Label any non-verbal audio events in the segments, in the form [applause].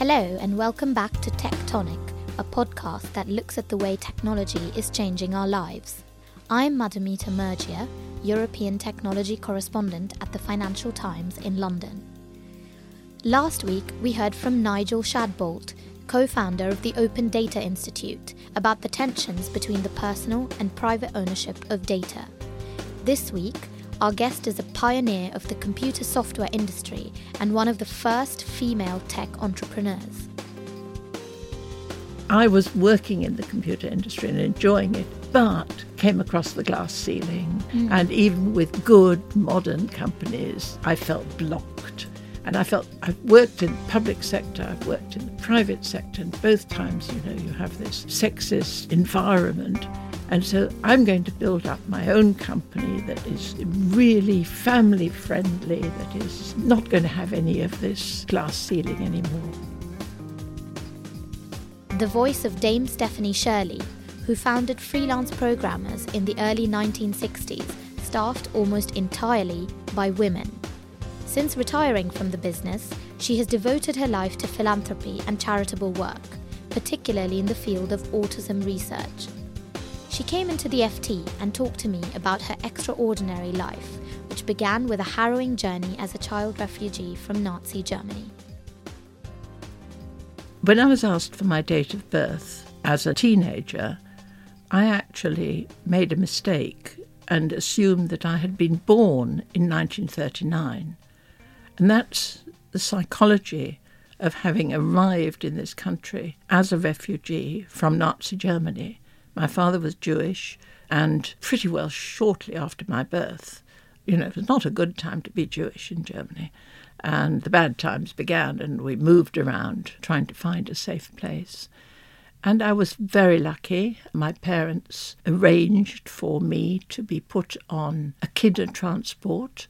Hello, and welcome back to Tectonic, a podcast that looks at the way technology is changing our lives. I'm Madhumita Murgia, European technology correspondent at the Financial Times in London. Last week, we heard from Nigel Shadbolt, co founder of the Open Data Institute, about the tensions between the personal and private ownership of data. This week, our guest is a pioneer of the computer software industry and one of the first female tech entrepreneurs. I was working in the computer industry and enjoying it, but came across the glass ceiling. Mm. And even with good modern companies, I felt blocked. And I felt I've worked in the public sector, I've worked in the private sector, and both times, you know, you have this sexist environment. And so I'm going to build up my own company that is really family friendly, that is not going to have any of this glass ceiling anymore. The voice of Dame Stephanie Shirley, who founded Freelance Programmers in the early 1960s, staffed almost entirely by women. Since retiring from the business, she has devoted her life to philanthropy and charitable work, particularly in the field of autism research. She came into the FT and talked to me about her extraordinary life, which began with a harrowing journey as a child refugee from Nazi Germany. When I was asked for my date of birth as a teenager, I actually made a mistake and assumed that I had been born in 1939. And that's the psychology of having arrived in this country as a refugee from Nazi Germany my father was Jewish, and pretty well shortly after my birth, you know, it was not a good time to be Jewish in Germany. And the bad times began, and we moved around trying to find a safe place. And I was very lucky. My parents arranged for me to be put on a Kindertransport,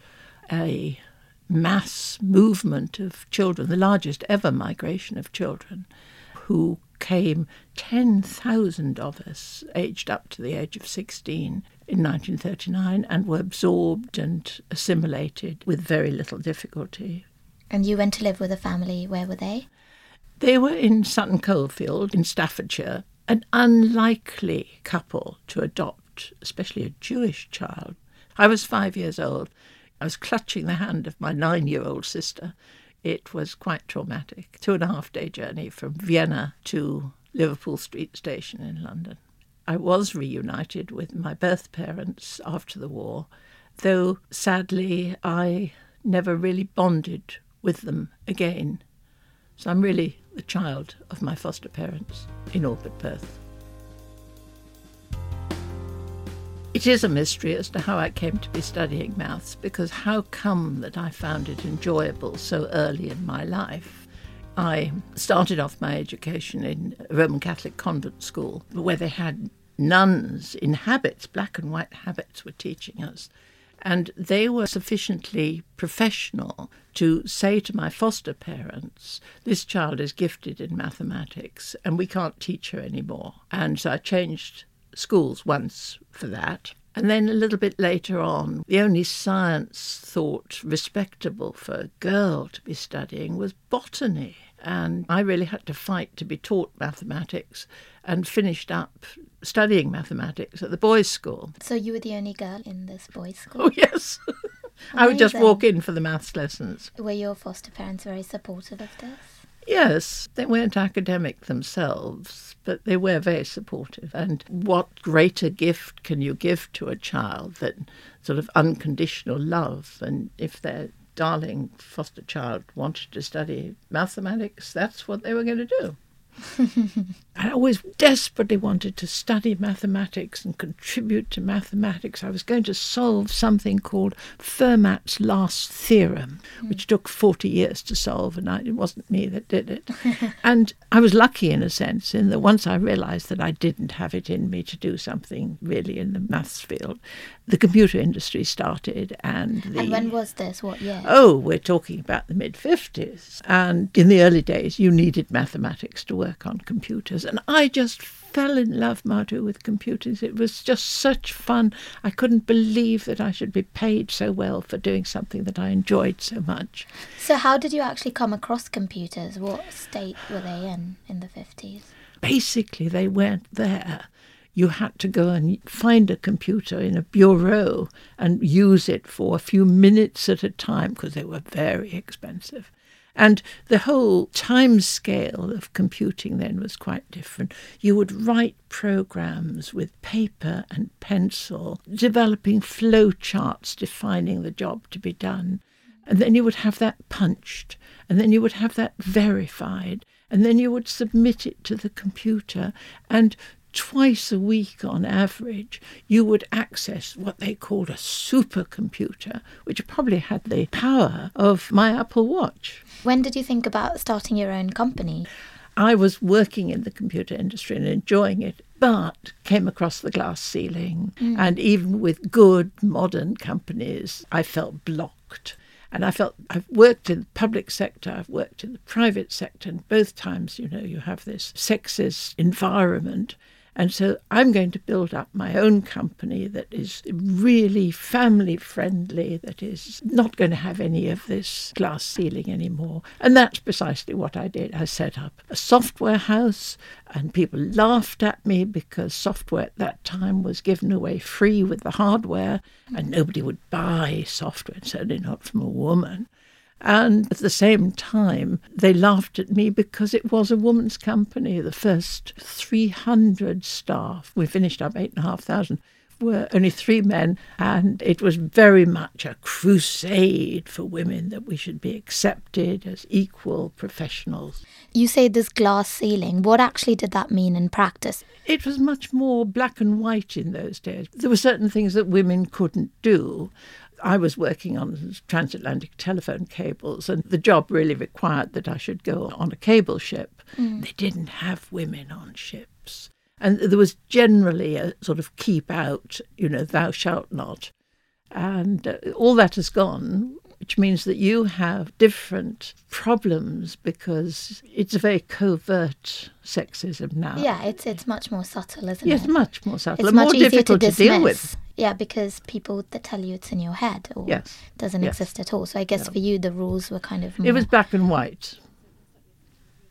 a mass movement of children, the largest ever migration of children, who came 10,000 of us, aged up to the age of 16, in 1939, and were absorbed and assimilated with very little difficulty. And you went to live with a family. Where were they? They were in Sutton Coldfield in Staffordshire, an unlikely couple to adopt, especially a Jewish child. I was five years old. I was clutching the hand of my nine year old sister it was quite traumatic. Two and a half day journey from Vienna to Liverpool Street Station in London. I was reunited with my birth parents after the war, though sadly I never really bonded with them again. So I'm really the child of my foster parents in all but birth. It is a mystery as to how I came to be studying maths because how come that I found it enjoyable so early in my life? I started off my education in a Roman Catholic convent school where they had nuns in habits, black and white habits, were teaching us. And they were sufficiently professional to say to my foster parents, This child is gifted in mathematics and we can't teach her anymore. And so I changed schools once for that. And then a little bit later on, the only science thought respectable for a girl to be studying was botany. And I really had to fight to be taught mathematics and finished up studying mathematics at the boys' school. So you were the only girl in this boys' school? Oh, yes. [laughs] I would just walk in for the maths lessons. Were your foster parents very supportive of this? Yes, they weren't academic themselves, but they were very supportive. And what greater gift can you give to a child than sort of unconditional love? And if their darling foster child wanted to study mathematics, that's what they were going to do. [laughs] I always desperately wanted to study mathematics and contribute to mathematics. I was going to solve something called Fermat's last theorem, mm. which took 40 years to solve, and I, it wasn't me that did it. [laughs] and I was lucky in a sense, in that once I realized that I didn't have it in me to do something really in the maths field, the computer industry started and the, And when was this? What year? Oh, we're talking about the mid 50s. And in the early days, you needed mathematics to work on computers. And I just fell in love, Madhu, with computers. It was just such fun. I couldn't believe that I should be paid so well for doing something that I enjoyed so much. So, how did you actually come across computers? What state were they in in the 50s? Basically, they weren't there. You had to go and find a computer in a bureau and use it for a few minutes at a time because they were very expensive. And the whole time scale of computing then was quite different. You would write programs with paper and pencil, developing flow charts defining the job to be done. And then you would have that punched, and then you would have that verified, and then you would submit it to the computer. And twice a week on average, you would access what they called a supercomputer, which probably had the power of my Apple Watch. When did you think about starting your own company? I was working in the computer industry and enjoying it, but came across the glass ceiling. Mm. And even with good modern companies, I felt blocked. And I felt I've worked in the public sector, I've worked in the private sector, and both times, you know, you have this sexist environment. And so I'm going to build up my own company that is really family friendly, that is not going to have any of this glass ceiling anymore. And that's precisely what I did. I set up a software house, and people laughed at me because software at that time was given away free with the hardware, and nobody would buy software, certainly not from a woman. And at the same time, they laughed at me because it was a woman's company. The first 300 staff, we finished up 8,500, were only three men. And it was very much a crusade for women that we should be accepted as equal professionals. You say this glass ceiling. What actually did that mean in practice? It was much more black and white in those days. There were certain things that women couldn't do. I was working on transatlantic telephone cables, and the job really required that I should go on a cable ship. Mm. They didn't have women on ships. And there was generally a sort of keep out, you know, thou shalt not. And uh, all that has gone which means that you have different problems because it's a very covert sexism now. Yeah, it's it's much more subtle, isn't yes, it? Yes, much more subtle it's and more difficult to, to, deal with. Yeah, because people that tell you it's in your head or yes. doesn't yes. exist at all. So I guess yeah. for you the rules were kind of more... It was black and white.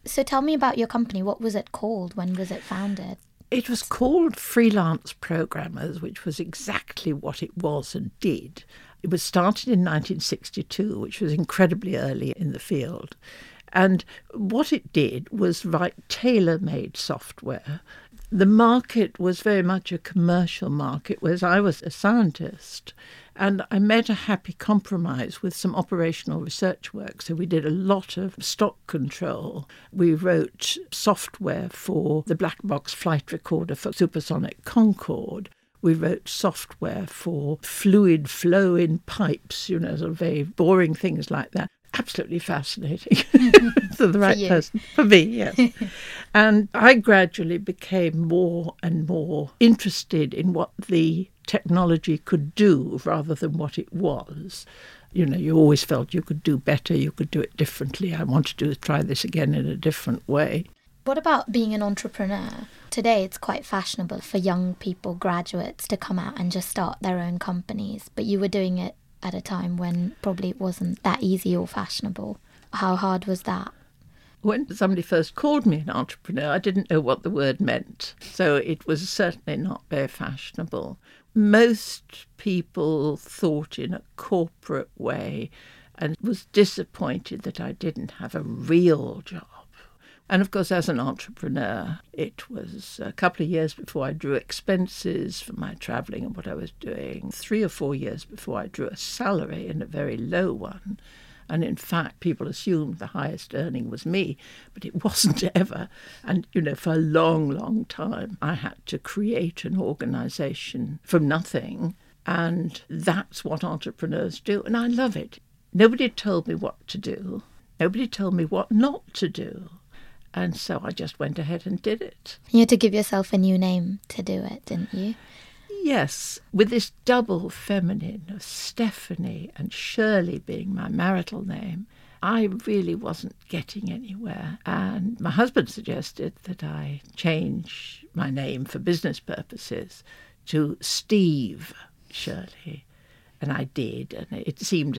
So tell me about your company. What was it called? When was it founded? It was called Freelance Programmers, which was exactly what it was and did. It was started in 1962, which was incredibly early in the field. And what it did was write tailor made software. The market was very much a commercial market, whereas I was a scientist. And I made a happy compromise with some operational research work. So we did a lot of stock control. We wrote software for the black box flight recorder for supersonic Concorde. We wrote software for fluid flow in pipes, you know, sort of very boring things like that. Absolutely fascinating. [laughs] [laughs] for the right for person. For me, yes. [laughs] and I gradually became more and more interested in what the technology could do rather than what it was. You know, you always felt you could do better, you could do it differently. I wanted to try this again in a different way. What about being an entrepreneur? Today, it's quite fashionable for young people, graduates, to come out and just start their own companies. But you were doing it at a time when probably it wasn't that easy or fashionable. How hard was that? When somebody first called me an entrepreneur, I didn't know what the word meant. So it was certainly not very fashionable. Most people thought in a corporate way and was disappointed that I didn't have a real job. And of course, as an entrepreneur, it was a couple of years before I drew expenses for my travelling and what I was doing, three or four years before I drew a salary and a very low one. And in fact, people assumed the highest earning was me, but it [laughs] wasn't ever. And, you know, for a long, long time, I had to create an organization from nothing. And that's what entrepreneurs do. And I love it. Nobody told me what to do, nobody told me what not to do. And so I just went ahead and did it. You had to give yourself a new name to do it, didn't you? Yes, with this double feminine of Stephanie and Shirley being my marital name, I really wasn't getting anywhere. And my husband suggested that I change my name for business purposes to Steve Shirley. And I did, and it seemed.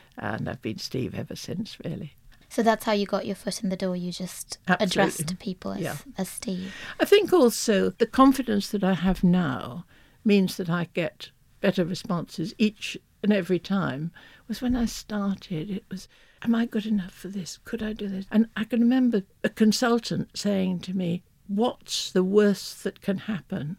And I've been Steve ever since, really. So that's how you got your foot in the door. You just Absolutely. addressed people as, Yeah. as Steve. I think also the confidence that I have now means that I get better responses each and every time. Was when I started, it was, Am I good enough for this? Could I do this? And I can remember a consultant saying to me, What's the worst that can happen?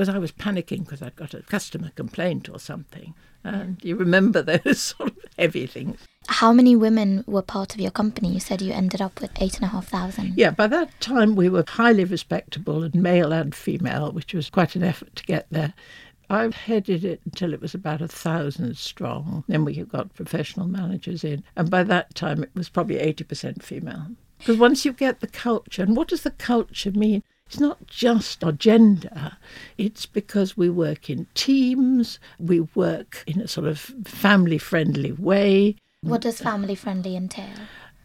Because I was panicking because I'd got a customer complaint or something. And you remember [laughs] those sort of heavy things. How many women were part of your company? You said you ended up with eight and a half thousand. Yeah, by that time we were highly respectable and male and female, which was quite an effort to get there. I headed it until it was about a thousand strong. Then we got professional managers in, and by that time it was probably 80% female. Because once you get the culture, and what does the culture mean? It's not just our gender, it's because we work in teams, we work in a sort of family friendly way. What does family friendly entail?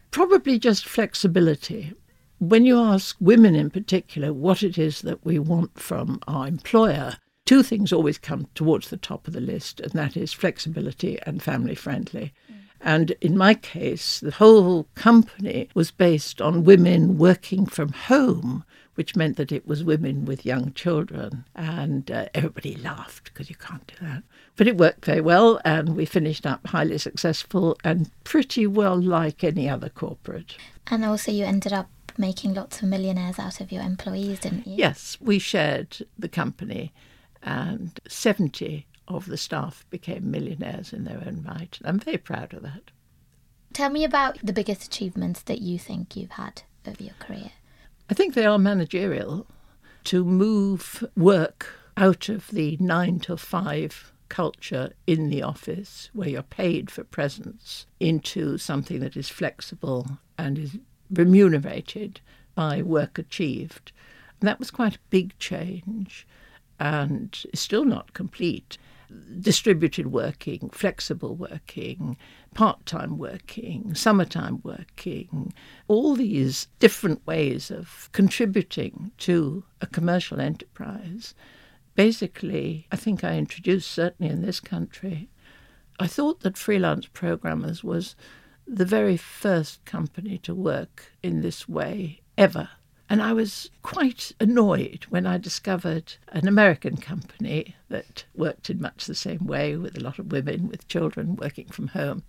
Probably just flexibility. When you ask women in particular what it is that we want from our employer, two things always come towards the top of the list, and that is flexibility and family friendly. Mm. And in my case, the whole company was based on women working from home, which meant that it was women with young children. And uh, everybody laughed because you can't do that. But it worked very well, and we finished up highly successful and pretty well like any other corporate. And also, you ended up making lots of millionaires out of your employees, didn't you? Yes, we shared the company, and 70 of the staff became millionaires in their own right. And I'm very proud of that. Tell me about the biggest achievements that you think you've had over your career. I think they are managerial to move work out of the nine to five culture in the office where you're paid for presence into something that is flexible and is remunerated by work achieved. And that was quite a big change and is still not complete. Distributed working, flexible working, part time working, summertime working, all these different ways of contributing to a commercial enterprise. Basically, I think I introduced, certainly in this country, I thought that freelance programmers was the very first company to work in this way ever. And I was quite annoyed when I discovered an American company that worked in much the same way with a lot of women with children working from home.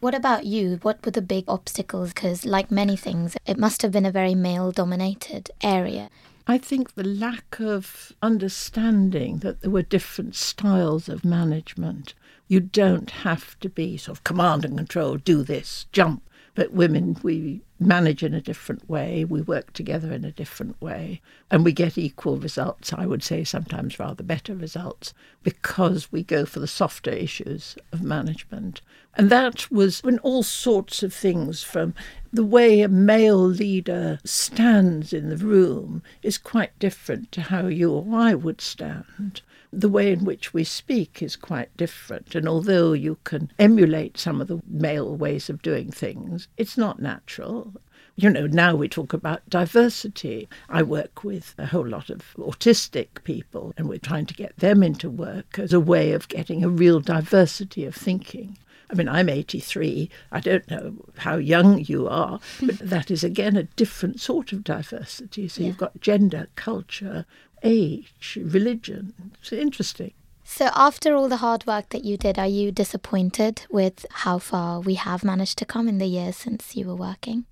What about you? What were the big obstacles? Because, like many things, it must have been a very male dominated area. I think the lack of understanding that there were different styles of management. You don't have to be sort of command and control, do this, jump. But women, we manage in a different way, we work together in a different way, and we get equal results, I would say sometimes rather better results, because we go for the softer issues of management. And that was in all sorts of things from the way a male leader stands in the room is quite different to how you or I would stand. The way in which we speak is quite different. And although you can emulate some of the male ways of doing things, it's not natural. You know, now we talk about diversity. I work with a whole lot of autistic people, and we're trying to get them into work as a way of getting a real diversity of thinking. I mean, I'm 83. I don't know how young you are, but [laughs] that is again a different sort of diversity. So you've got gender, culture, age, religion. It's interesting. So, after all the hard work that you did, are you disappointed with how far we have managed to come in the years since you were working?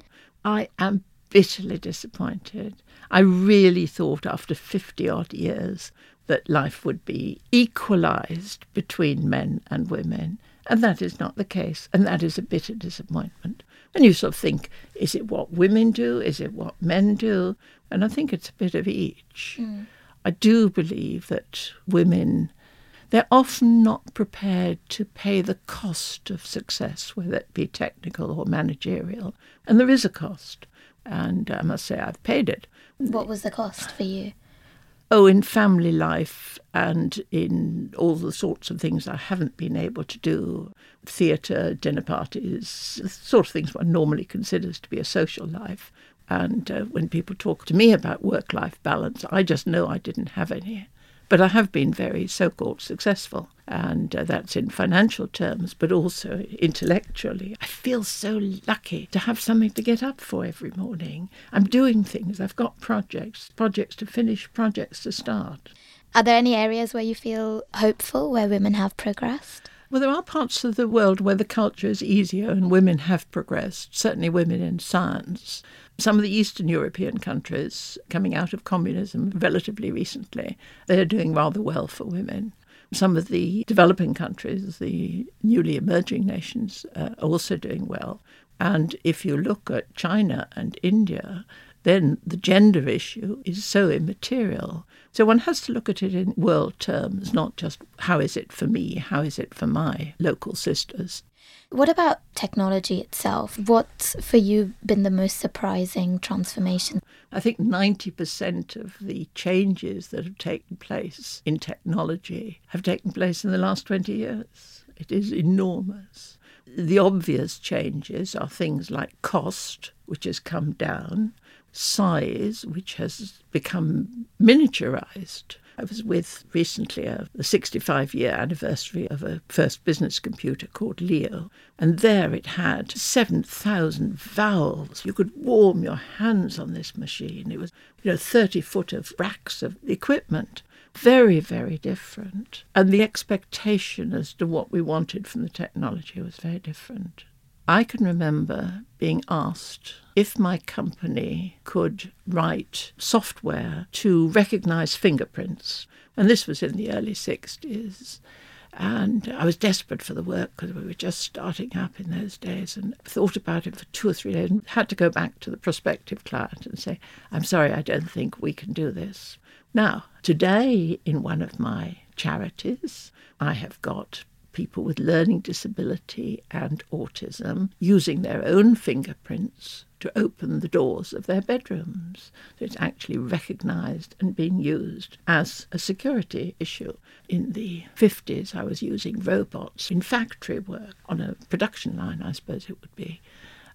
I am bitterly disappointed. I really thought after 50 odd years that life would be equalised between men and women. And that is not the case. And that is a bitter disappointment. And you sort of think, is it what women do? Is it what men do? And I think it's a bit of each. Mm. I do believe that women, they're often not prepared to pay the cost of success, whether it be technical or managerial. And there is a cost. And I must say, I've paid it. What was the cost for you? Oh, in family life and in all the sorts of things I haven't been able to do theatre, dinner parties, the sort of things one normally considers to be a social life. And uh, when people talk to me about work life balance, I just know I didn't have any. But I have been very so called successful, and uh, that's in financial terms, but also intellectually. I feel so lucky to have something to get up for every morning. I'm doing things, I've got projects, projects to finish, projects to start. Are there any areas where you feel hopeful, where women have progressed? Well, there are parts of the world where the culture is easier and women have progressed, certainly women in science. Some of the Eastern European countries coming out of communism relatively recently, they're doing rather well for women. Some of the developing countries, the newly emerging nations, uh, are also doing well. And if you look at China and India, then the gender issue is so immaterial. So one has to look at it in world terms, not just how is it for me, how is it for my local sisters. What about technology itself? What's for you been the most surprising transformation? I think 90% of the changes that have taken place in technology have taken place in the last 20 years. It is enormous. The obvious changes are things like cost, which has come down, size, which has become miniaturized. I was with recently the 65 year anniversary of a first business computer called Leo, and there it had 7,000 valves. You could warm your hands on this machine. It was, you know, 30 foot of racks of equipment. Very, very different. And the expectation as to what we wanted from the technology was very different. I can remember being asked if my company could write software to recognize fingerprints. And this was in the early 60s. And I was desperate for the work because we were just starting up in those days and thought about it for two or three days and had to go back to the prospective client and say, I'm sorry, I don't think we can do this. Now, today, in one of my charities, I have got people with learning disability and autism using their own fingerprints to open the doors of their bedrooms. So it's actually recognised and being used as a security issue. In the 50s, I was using robots in factory work on a production line, I suppose it would be.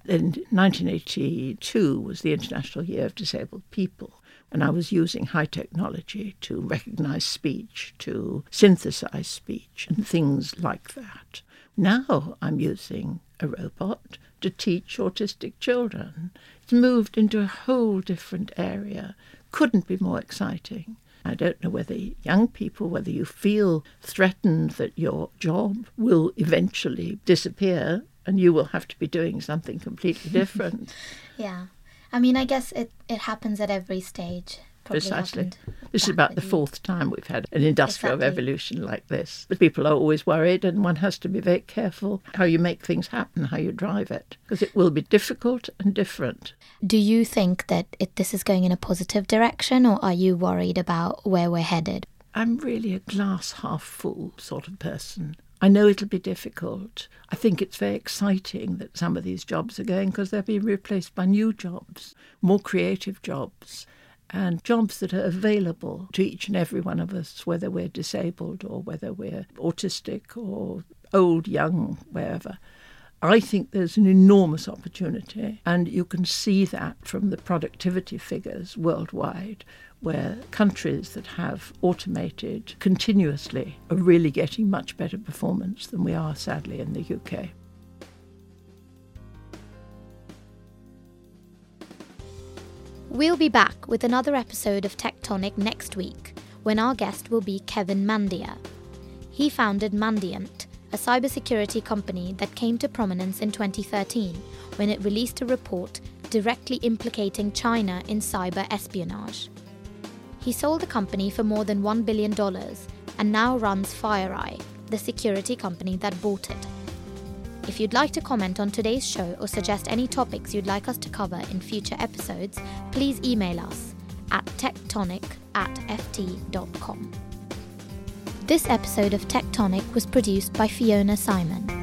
Then 1982 was the International Year of Disabled People. And I was using high technology to recognize speech, to synthesize speech, and things like that. Now I'm using a robot to teach autistic children. It's moved into a whole different area. Couldn't be more exciting. I don't know whether young people, whether you feel threatened that your job will eventually disappear and you will have to be doing something completely [laughs] different. yeah. I mean, I guess it, it happens at every stage. Precisely. This is about the fourth time we've had an industrial exactly. revolution like this. But people are always worried, and one has to be very careful how you make things happen, how you drive it, because it will be difficult and different. Do you think that it, this is going in a positive direction, or are you worried about where we're headed? I'm really a glass half full sort of person. I know it'll be difficult. I think it's very exciting that some of these jobs are going because they're being replaced by new jobs, more creative jobs, and jobs that are available to each and every one of us, whether we're disabled or whether we're autistic or old, young, wherever. I think there's an enormous opportunity, and you can see that from the productivity figures worldwide, where countries that have automated continuously are really getting much better performance than we are, sadly, in the UK. We'll be back with another episode of Tectonic next week when our guest will be Kevin Mandia. He founded Mandiant, a cybersecurity company that came to prominence in 2013 when it released a report directly implicating China in cyber espionage. He sold the company for more than $1 billion and now runs FireEye, the security company that bought it. If you'd like to comment on today's show or suggest any topics you'd like us to cover in future episodes, please email us at tectonic at ft.com. This episode of Tectonic was produced by Fiona Simon.